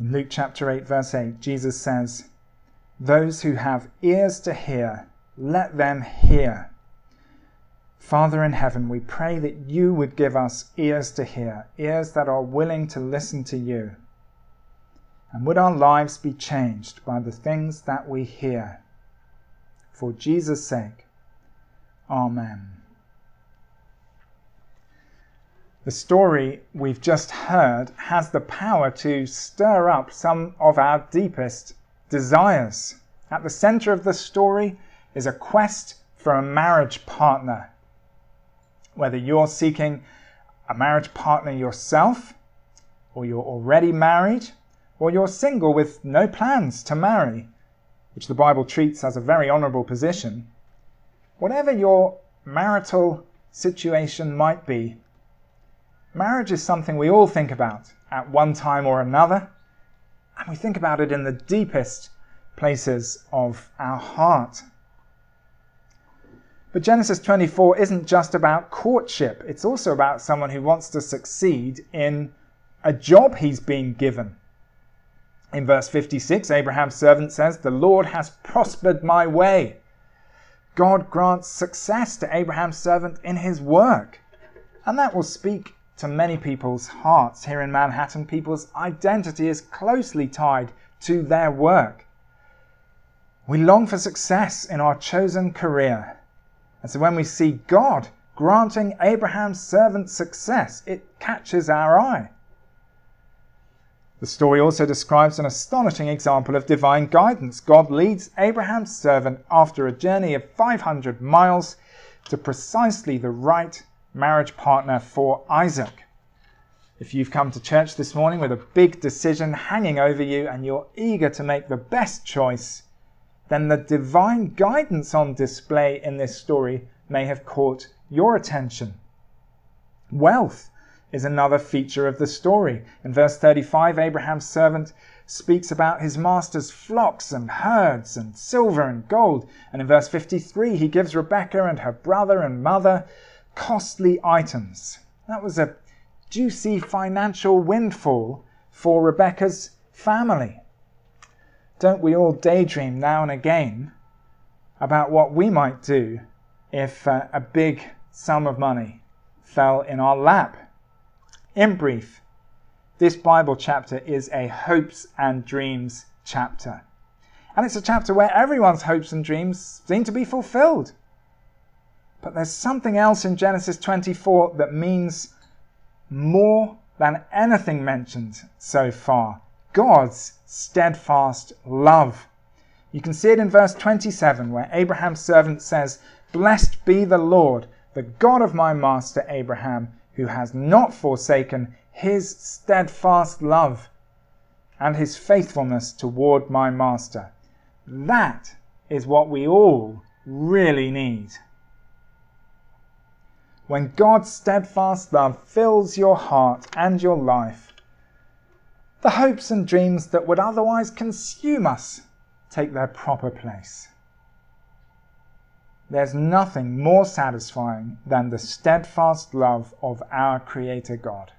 In Luke chapter 8, verse 8, Jesus says, Those who have ears to hear, let them hear. Father in heaven, we pray that you would give us ears to hear, ears that are willing to listen to you. And would our lives be changed by the things that we hear? For Jesus' sake. Amen. The story we've just heard has the power to stir up some of our deepest desires. At the center of the story is a quest for a marriage partner whether you're seeking a marriage partner yourself, or you're already married, or you're single with no plans to marry, which the Bible treats as a very honourable position, whatever your marital situation might be, marriage is something we all think about at one time or another, and we think about it in the deepest places of our heart. But Genesis 24 isn't just about courtship, it's also about someone who wants to succeed in a job he's been given. In verse 56, Abraham's servant says, The Lord has prospered my way. God grants success to Abraham's servant in his work. And that will speak to many people's hearts here in Manhattan. People's identity is closely tied to their work. We long for success in our chosen career. And so when we see God granting Abraham's servant success, it catches our eye. The story also describes an astonishing example of divine guidance. God leads Abraham's servant after a journey of 500 miles to precisely the right marriage partner for Isaac. If you've come to church this morning with a big decision hanging over you and you're eager to make the best choice, then the divine guidance on display in this story may have caught your attention. Wealth is another feature of the story. In verse 35, Abraham's servant speaks about his master's flocks and herds and silver and gold. And in verse 53, he gives Rebekah and her brother and mother costly items. That was a juicy financial windfall for Rebecca's family. Don't we all daydream now and again about what we might do if uh, a big sum of money fell in our lap? In brief, this Bible chapter is a hopes and dreams chapter. And it's a chapter where everyone's hopes and dreams seem to be fulfilled. But there's something else in Genesis 24 that means more than anything mentioned so far. God's steadfast love. You can see it in verse 27 where Abraham's servant says, Blessed be the Lord, the God of my master Abraham, who has not forsaken his steadfast love and his faithfulness toward my master. That is what we all really need. When God's steadfast love fills your heart and your life, the hopes and dreams that would otherwise consume us take their proper place. There's nothing more satisfying than the steadfast love of our Creator God.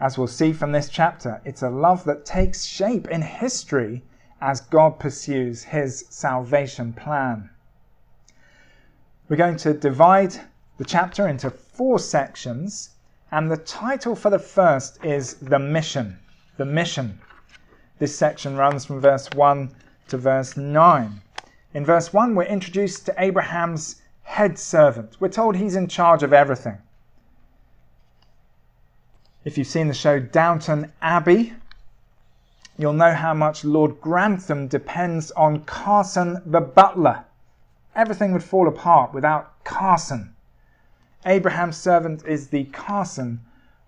As we'll see from this chapter, it's a love that takes shape in history as God pursues his salvation plan. We're going to divide the chapter into four sections and the title for the first is The Mission. The Mission. This section runs from verse 1 to verse 9. In verse 1, we're introduced to Abraham's head servant. We're told he's in charge of everything. If you've seen the show Downton Abbey, you'll know how much Lord Grantham depends on Carson the butler. Everything would fall apart without Carson. Abraham's servant is the Carson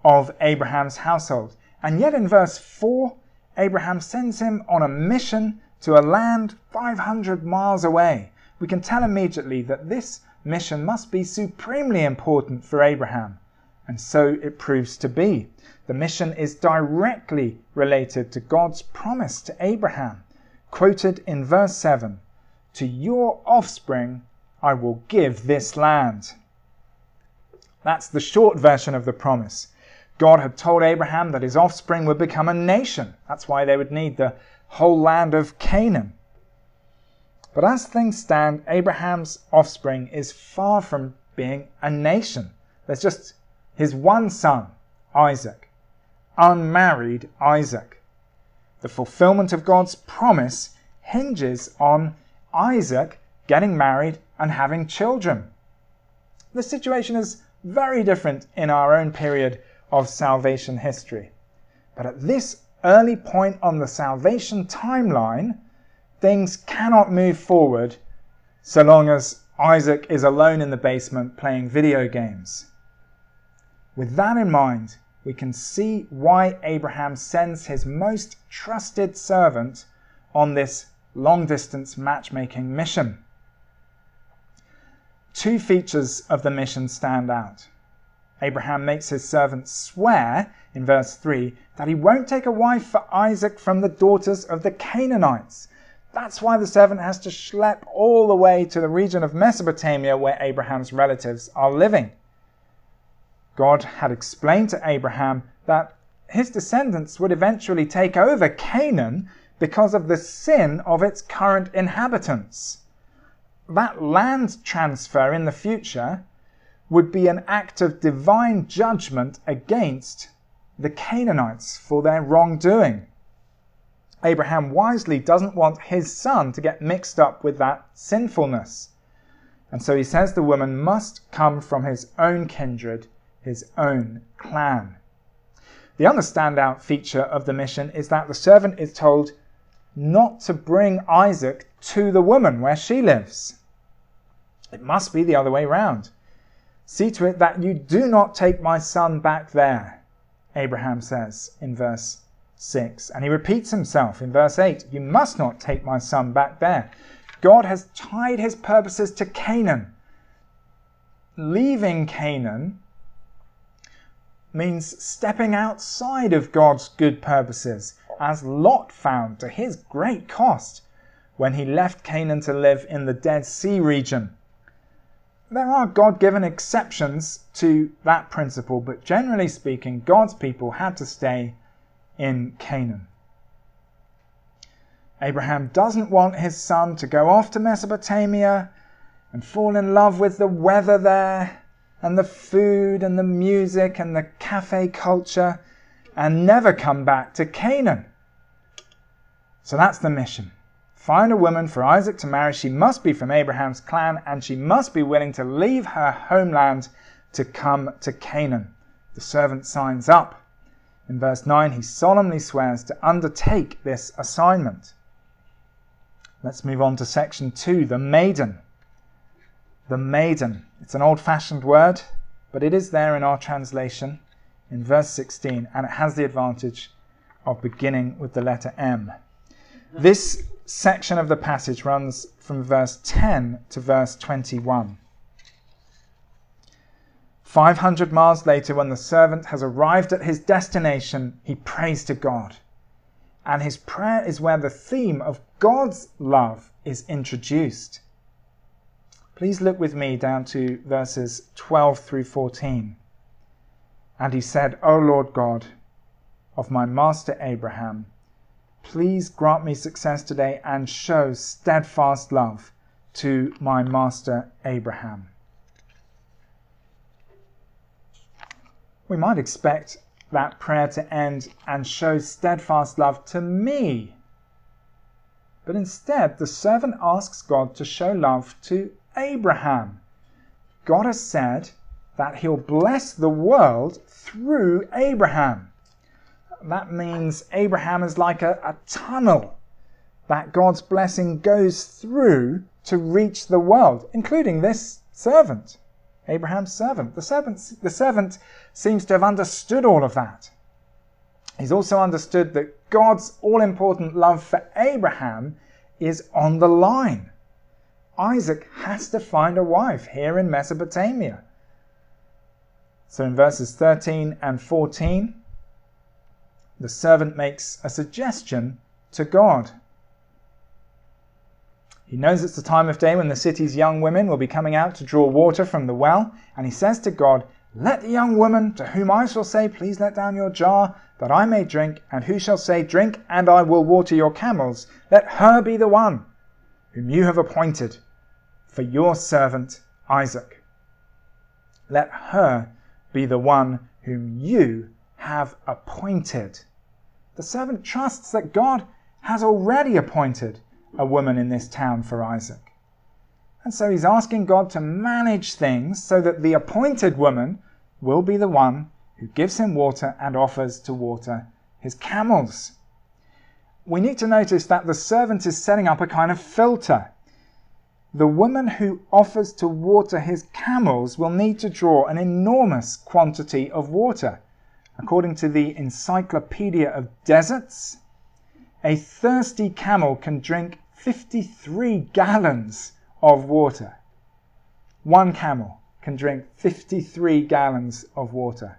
of Abraham's household. And yet in verse 4, Abraham sends him on a mission to a land 500 miles away. We can tell immediately that this mission must be supremely important for Abraham. And so it proves to be. The mission is directly related to God's promise to Abraham, quoted in verse 7 To your offspring I will give this land. That's the short version of the promise. God had told Abraham that his offspring would become a nation. That's why they would need the whole land of Canaan. But as things stand, Abraham's offspring is far from being a nation. There's just his one son, Isaac, unmarried Isaac. The fulfillment of God's promise hinges on Isaac getting married and having children. The situation is very different in our own period of salvation history. But at this early point on the salvation timeline, things cannot move forward so long as Isaac is alone in the basement playing video games. With that in mind, we can see why Abraham sends his most trusted servant on this long distance matchmaking mission. Two features of the mission stand out. Abraham makes his servant swear in verse 3 that he won't take a wife for Isaac from the daughters of the Canaanites. That's why the servant has to schlep all the way to the region of Mesopotamia where Abraham's relatives are living. God had explained to Abraham that his descendants would eventually take over Canaan because of the sin of its current inhabitants. That land transfer in the future would be an act of divine judgment against the Canaanites for their wrongdoing. Abraham wisely doesn't want his son to get mixed up with that sinfulness. And so he says the woman must come from his own kindred, his own clan. The other standout feature of the mission is that the servant is told not to bring Isaac to the woman where she lives. It must be the other way round. See to it that you do not take my son back there, Abraham says in verse 6. And he repeats himself in verse 8 You must not take my son back there. God has tied his purposes to Canaan. Leaving Canaan means stepping outside of God's good purposes, as Lot found to his great cost when he left Canaan to live in the Dead Sea region. There are God given exceptions to that principle, but generally speaking, God's people had to stay in Canaan. Abraham doesn't want his son to go off to Mesopotamia and fall in love with the weather there and the food and the music and the cafe culture and never come back to Canaan. So that's the mission. Find a woman for Isaac to marry. She must be from Abraham's clan and she must be willing to leave her homeland to come to Canaan. The servant signs up. In verse 9, he solemnly swears to undertake this assignment. Let's move on to section 2 the maiden. The maiden. It's an old fashioned word, but it is there in our translation in verse 16, and it has the advantage of beginning with the letter M. This section of the passage runs from verse 10 to verse 21. 500 miles later, when the servant has arrived at his destination, he prays to God. And his prayer is where the theme of God's love is introduced. Please look with me down to verses 12 through 14. And he said, O Lord God of my master Abraham, please grant me success today and show steadfast love to my master Abraham. We might expect that prayer to end and show steadfast love to me. But instead, the servant asks God to show love to Abraham. God has said that he'll bless the world through Abraham. That means Abraham is like a, a tunnel that God's blessing goes through to reach the world, including this servant. Abraham's servant. The servant, the servant seems to have understood all of that. He's also understood that God's all important love for Abraham is on the line. Isaac has to find a wife here in Mesopotamia. So in verses 13 and 14, the servant makes a suggestion to God. He knows it's the time of day when the city's young women will be coming out to draw water from the well, and he says to God, Let the young woman to whom I shall say, Please let down your jar, that I may drink, and who shall say, Drink, and I will water your camels, let her be the one whom you have appointed for your servant Isaac. Let her be the one whom you have appointed. The servant trusts that God has already appointed a woman in this town for Isaac. And so he's asking God to manage things so that the appointed woman will be the one who gives him water and offers to water his camels. We need to notice that the servant is setting up a kind of filter. The woman who offers to water his camels will need to draw an enormous quantity of water. According to the Encyclopedia of Deserts, a thirsty camel can drink 53 gallons of water. One camel can drink 53 gallons of water.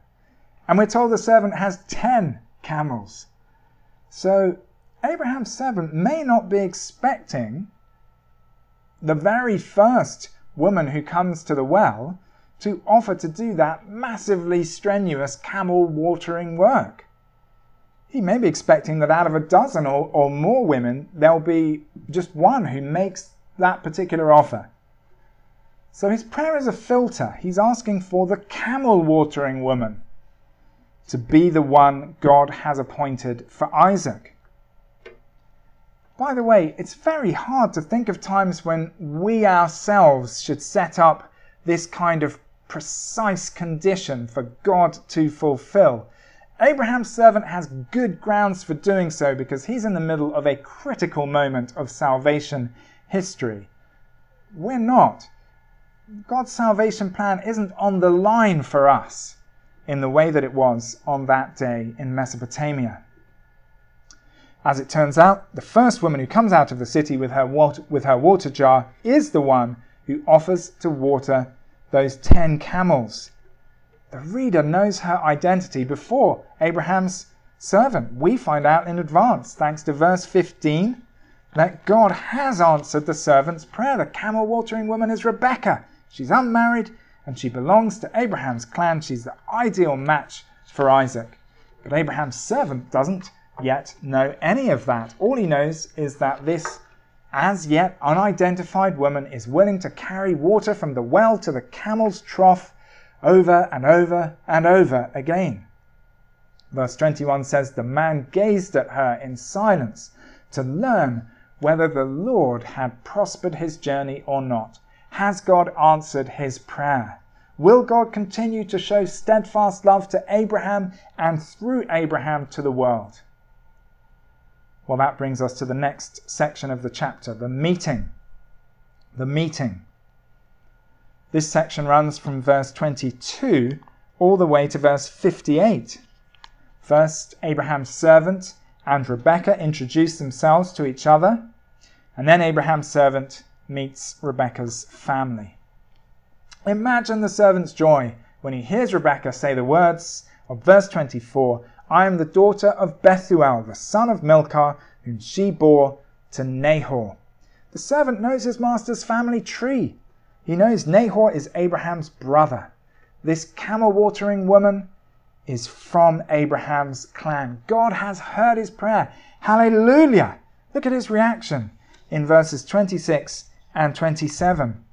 And we're told the servant has 10 camels. So Abraham's servant may not be expecting the very first woman who comes to the well to offer to do that massively strenuous camel watering work. He may be expecting that out of a dozen or, or more women, there'll be just one who makes that particular offer. So his prayer is a filter. He's asking for the camel watering woman to be the one God has appointed for Isaac. By the way, it's very hard to think of times when we ourselves should set up this kind of precise condition for God to fulfill. Abraham's servant has good grounds for doing so because he's in the middle of a critical moment of salvation history. We're not. God's salvation plan isn't on the line for us in the way that it was on that day in Mesopotamia. As it turns out, the first woman who comes out of the city with her water, with her water jar is the one who offers to water those ten camels. The reader knows her identity before Abraham's servant. We find out in advance, thanks to verse 15, that God has answered the servant's prayer. The camel watering woman is Rebecca, She's unmarried and she belongs to Abraham's clan. She's the ideal match for Isaac. But Abraham's servant doesn't yet know any of that. All he knows is that this as yet unidentified woman is willing to carry water from the well to the camel's trough over and over and over again. Verse 21 says, The man gazed at her in silence to learn whether the Lord had prospered his journey or not. Has God answered his prayer? Will God continue to show steadfast love to Abraham and through Abraham to the world? Well, that brings us to the next section of the chapter the meeting. The meeting. This section runs from verse 22 all the way to verse 58. First, Abraham's servant and Rebekah introduce themselves to each other, and then Abraham's servant meets Rebecca's family. Imagine the servant's joy when he hears Rebecca say the words of verse 24 I am the daughter of Bethuel, the son of Milcah, whom she bore to Nahor. The servant knows his master's family tree. He knows Nahor is Abraham's brother. This camel watering woman is from Abraham's clan. God has heard his prayer. Hallelujah! Look at his reaction in verses 26 and 27.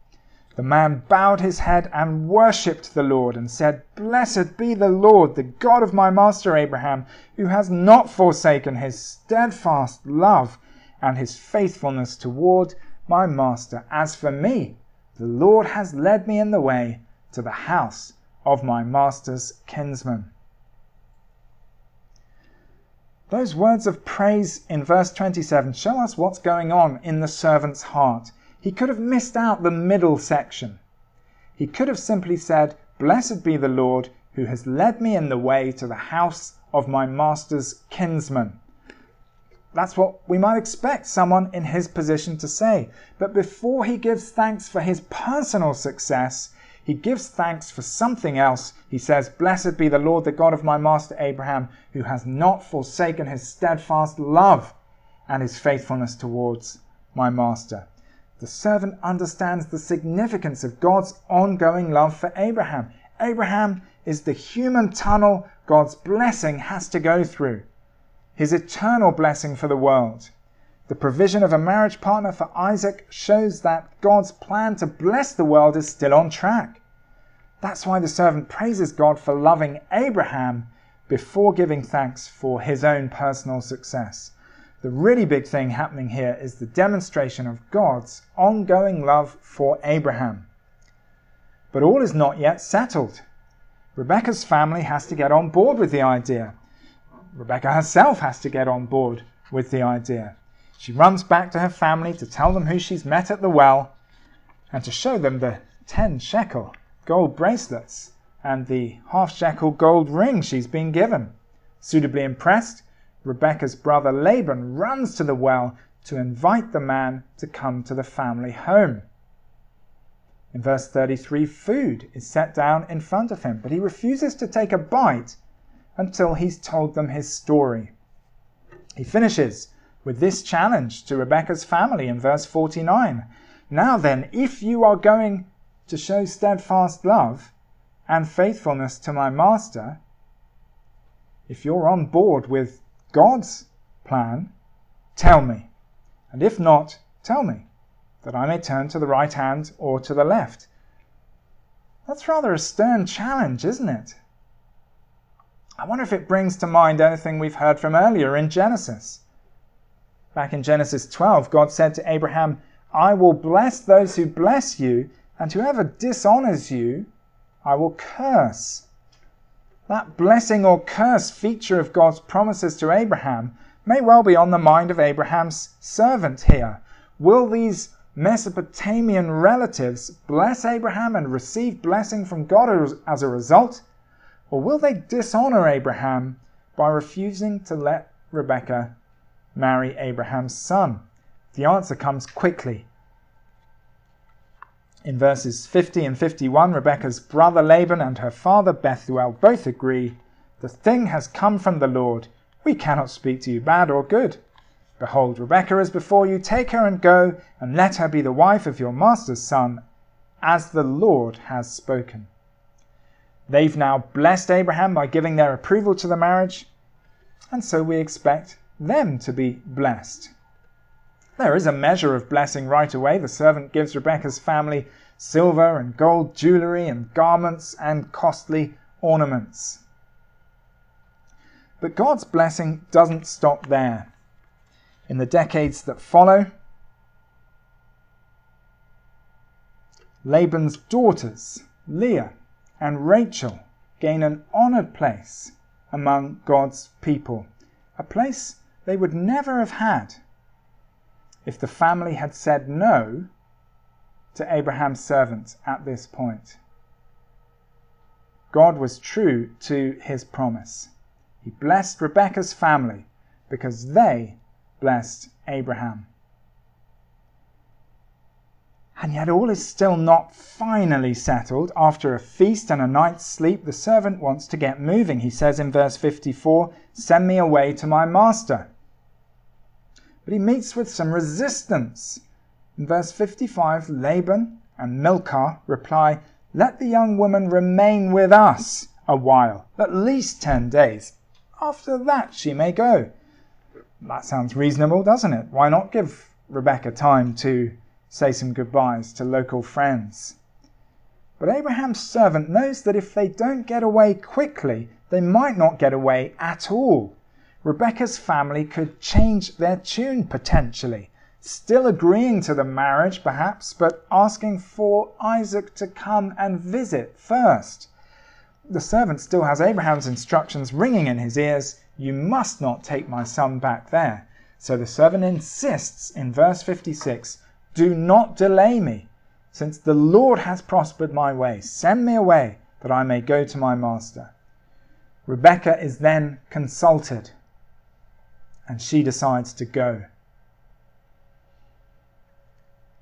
The man bowed his head and worshipped the Lord and said, Blessed be the Lord, the God of my master Abraham, who has not forsaken his steadfast love and his faithfulness toward my master. As for me, the Lord has led me in the way to the house of my master's kinsman. Those words of praise in verse 27 show us what's going on in the servant's heart. He could have missed out the middle section. He could have simply said, Blessed be the Lord who has led me in the way to the house of my master's kinsman. That's what we might expect someone in his position to say. But before he gives thanks for his personal success, he gives thanks for something else. He says, Blessed be the Lord, the God of my master Abraham, who has not forsaken his steadfast love and his faithfulness towards my master. The servant understands the significance of God's ongoing love for Abraham. Abraham is the human tunnel God's blessing has to go through, his eternal blessing for the world. The provision of a marriage partner for Isaac shows that God's plan to bless the world is still on track. That's why the servant praises God for loving Abraham before giving thanks for his own personal success. The really big thing happening here is the demonstration of God's ongoing love for Abraham. But all is not yet settled. Rebecca's family has to get on board with the idea. Rebecca herself has to get on board with the idea. She runs back to her family to tell them who she's met at the well and to show them the 10 shekel gold bracelets and the half shekel gold ring she's been given. Suitably impressed, Rebecca's brother Laban runs to the well to invite the man to come to the family home. In verse 33, food is set down in front of him, but he refuses to take a bite until he's told them his story. He finishes with this challenge to Rebecca's family in verse 49. Now then, if you are going to show steadfast love and faithfulness to my master, if you're on board with God's plan, tell me. And if not, tell me, that I may turn to the right hand or to the left. That's rather a stern challenge, isn't it? I wonder if it brings to mind anything we've heard from earlier in Genesis. Back in Genesis 12, God said to Abraham, I will bless those who bless you, and whoever dishonors you, I will curse. That blessing or curse feature of God's promises to Abraham may well be on the mind of Abraham's servant here. Will these Mesopotamian relatives bless Abraham and receive blessing from God as a result? Or will they dishonor Abraham by refusing to let Rebekah marry Abraham's son? The answer comes quickly. In verses 50 and 51, Rebekah's brother Laban and her father Bethuel both agree, The thing has come from the Lord. We cannot speak to you bad or good. Behold, Rebekah is before you. Take her and go, and let her be the wife of your master's son, as the Lord has spoken. They've now blessed Abraham by giving their approval to the marriage, and so we expect them to be blessed. There is a measure of blessing right away. The servant gives Rebekah's family silver and gold jewelry and garments and costly ornaments. But God's blessing doesn't stop there. In the decades that follow, Laban's daughters, Leah and Rachel, gain an honored place among God's people, a place they would never have had if the family had said no to Abraham's servant at this point. God was true to his promise. He blessed Rebekah's family because they blessed Abraham. And yet all is still not finally settled. After a feast and a night's sleep, the servant wants to get moving. He says in verse 54, Send me away to my master. But he meets with some resistance. In verse 55, Laban and Milcah reply, Let the young woman remain with us a while, at least ten days. After that she may go. That sounds reasonable, doesn't it? Why not give Rebecca time to say some goodbyes to local friends? But Abraham's servant knows that if they don't get away quickly, they might not get away at all. Rebecca's family could change their tune potentially, still agreeing to the marriage perhaps, but asking for Isaac to come and visit first. The servant still has Abraham's instructions ringing in his ears You must not take my son back there. So the servant insists in verse 56 Do not delay me, since the Lord has prospered my way. Send me away, that I may go to my master. Rebecca is then consulted and she decides to go.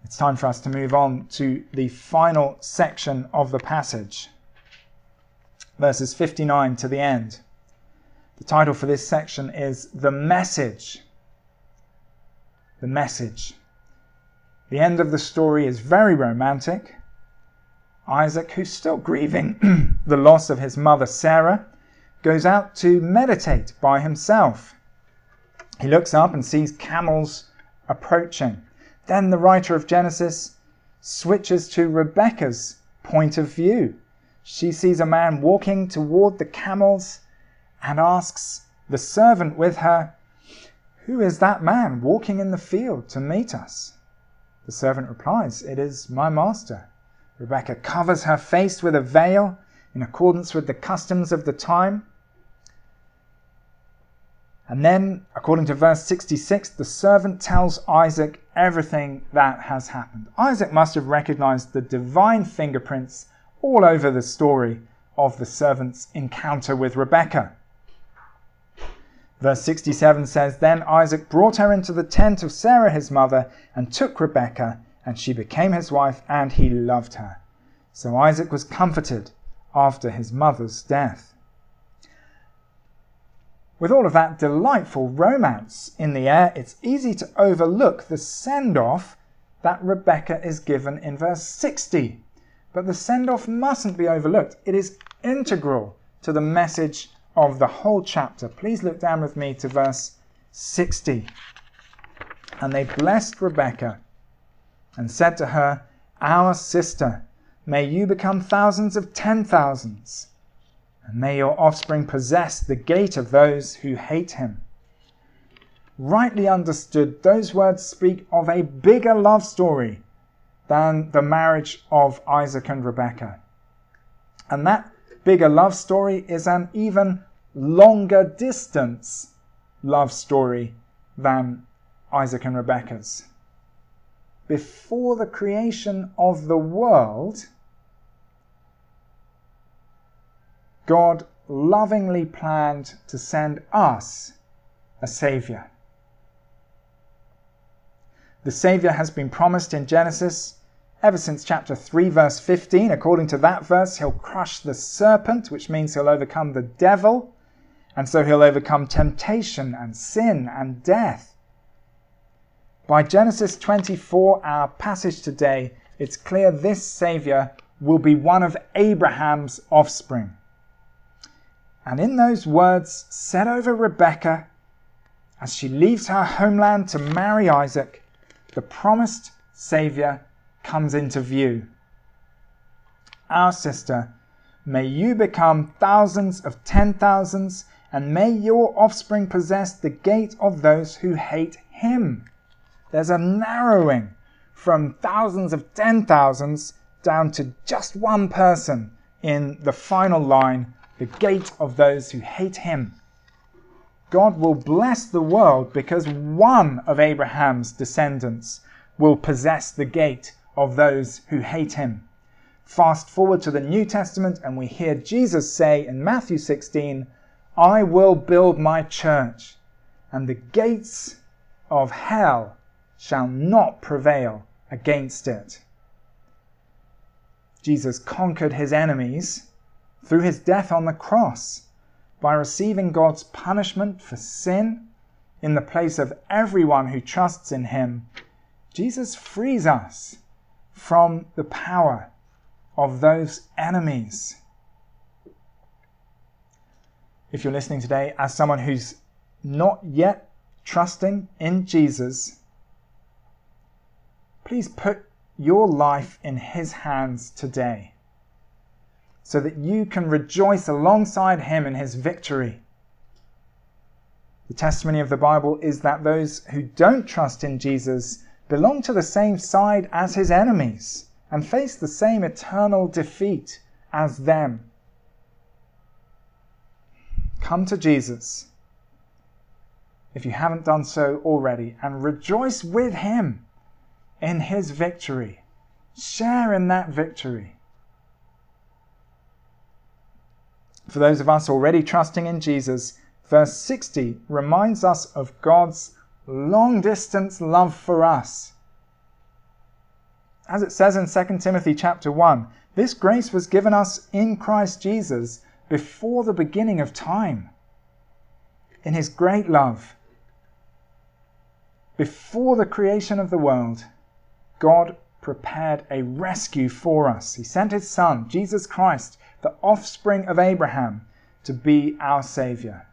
It's time for us to move on to the final section of the passage, verses 59 to the end. The title for this section is The Message. The Message. The end of the story is very romantic. Isaac, who's still grieving the loss of his mother Sarah, goes out to meditate by himself. He looks up and sees camels approaching. Then the writer of Genesis switches to Rebecca's point of view. She sees a man walking toward the camels and asks the servant with her, Who is that man walking in the field to meet us? The servant replies, It is my master. Rebecca covers her face with a veil in accordance with the customs of the time. And then, according to verse 66, the servant tells Isaac everything that has happened. Isaac must have recognized the divine fingerprints all over the story of the servant's encounter with Rebekah. Verse 67 says, Then Isaac brought her into the tent of Sarah his mother, and took Rebekah, and she became his wife, and he loved her. So Isaac was comforted after his mother's death. With all of that delightful romance in the air, it's easy to overlook the send off that Rebecca is given in verse 60. But the send off mustn't be overlooked, it is integral to the message of the whole chapter. Please look down with me to verse 60. And they blessed Rebecca and said to her, Our sister, may you become thousands of ten thousands and may your offspring possess the gate of those who hate him. Rightly understood, those words speak of a bigger love story than the marriage of Isaac and Rebekah. And that bigger love story is an even longer distance love story than Isaac and Rebekah's. Before the creation of the world, God lovingly planned to send us a Savior. The Savior has been promised in Genesis ever since chapter 3, verse 15. According to that verse, he'll crush the serpent, which means he'll overcome the devil, and so he'll overcome temptation and sin and death. By Genesis 24, our passage today, it's clear this Savior will be one of Abraham's offspring. And in those words said over Rebekah, as she leaves her homeland to marry Isaac, the promised Saviour comes into view. Our sister, may you become thousands of ten thousands, and may your offspring possess the gate of those who hate him. There's a narrowing from thousands of ten thousands down to just one person in the final line the gate of those who hate him. God will bless the world because one of Abraham's descendants will possess the gate of those who hate him. Fast forward to the New Testament, and we hear Jesus say in Matthew 16, I will build my church, and the gates of hell shall not prevail against it. Jesus conquered his enemies through his death on the cross, by receiving God's punishment for sin in the place of everyone who trusts in him, Jesus frees us from the power of those enemies. If you're listening today as someone who's not yet trusting in Jesus, please put your life in his hands today so that you can rejoice alongside him in his victory. The testimony of the Bible is that those who don't trust in Jesus belong to the same side as his enemies and face the same eternal defeat as them. Come to Jesus if you haven't done so already and rejoice with him in his victory. Share in that victory. For those of us already trusting in Jesus, verse 60 reminds us of God's long distance love for us. As it says in 2 Timothy chapter 1, this grace was given us in Christ Jesus before the beginning of time. In his great love, before the creation of the world, God prepared a rescue for us. He sent his Son, Jesus Christ, the offspring of Abraham, to be our Saviour.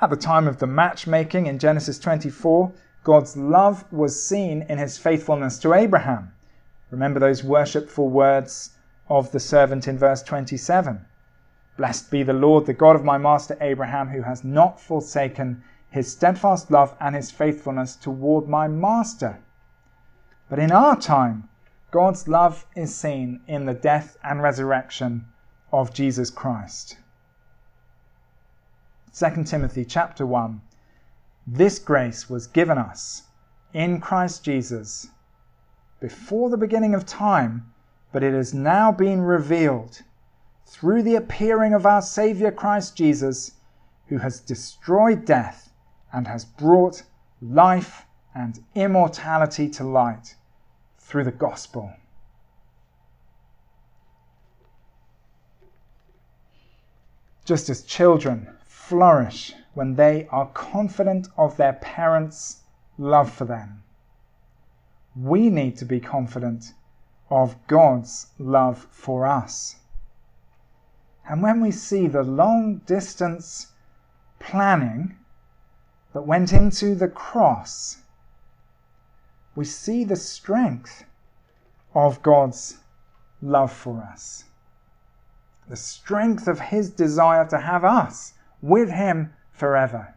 At the time of the matchmaking in Genesis 24, God's love was seen in his faithfulness to Abraham. Remember those worshipful words of the servant in verse 27. Blessed be the Lord, the God of my master Abraham, who has not forsaken his steadfast love and his faithfulness toward my master. But in our time, God's love is seen in the death and resurrection of Jesus Christ. 2 Timothy chapter 1 This grace was given us in Christ Jesus before the beginning of time, but it has now been revealed through the appearing of our Saviour Christ Jesus, who has destroyed death and has brought life and immortality to light through the gospel. Just as children flourish when they are confident of their parents' love for them, we need to be confident of God's love for us. And when we see the long distance planning that went into the cross, we see the strength of God's love for us. The strength of His desire to have us with Him forever.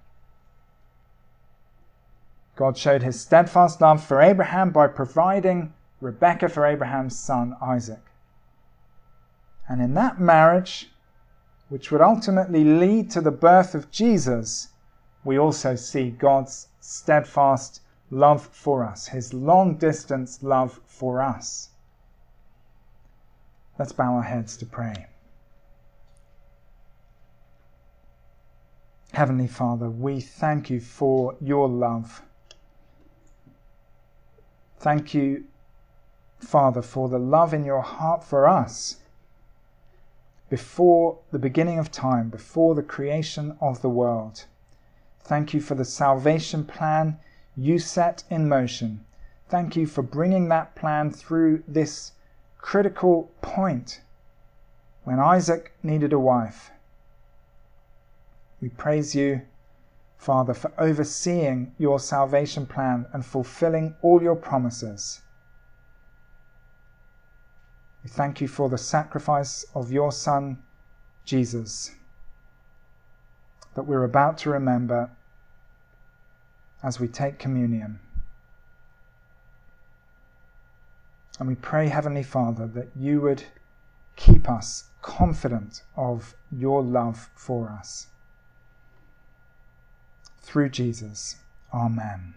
God showed His steadfast love for Abraham by providing Rebekah for Abraham's son Isaac. And in that marriage, which would ultimately lead to the birth of Jesus, we also see God's steadfast love for us, his long distance love for us. Let's bow our heads to pray. Heavenly Father, we thank you for your love. Thank you, Father, for the love in your heart for us before the beginning of time, before the creation of the world. Thank you for the salvation plan you set in motion. Thank you for bringing that plan through this critical point when Isaac needed a wife. We praise you, Father, for overseeing your salvation plan and fulfilling all your promises. We thank you for the sacrifice of your Son, Jesus, that we're about to remember as we take communion. And we pray, Heavenly Father, that you would keep us confident of your love for us. Through Jesus. Amen.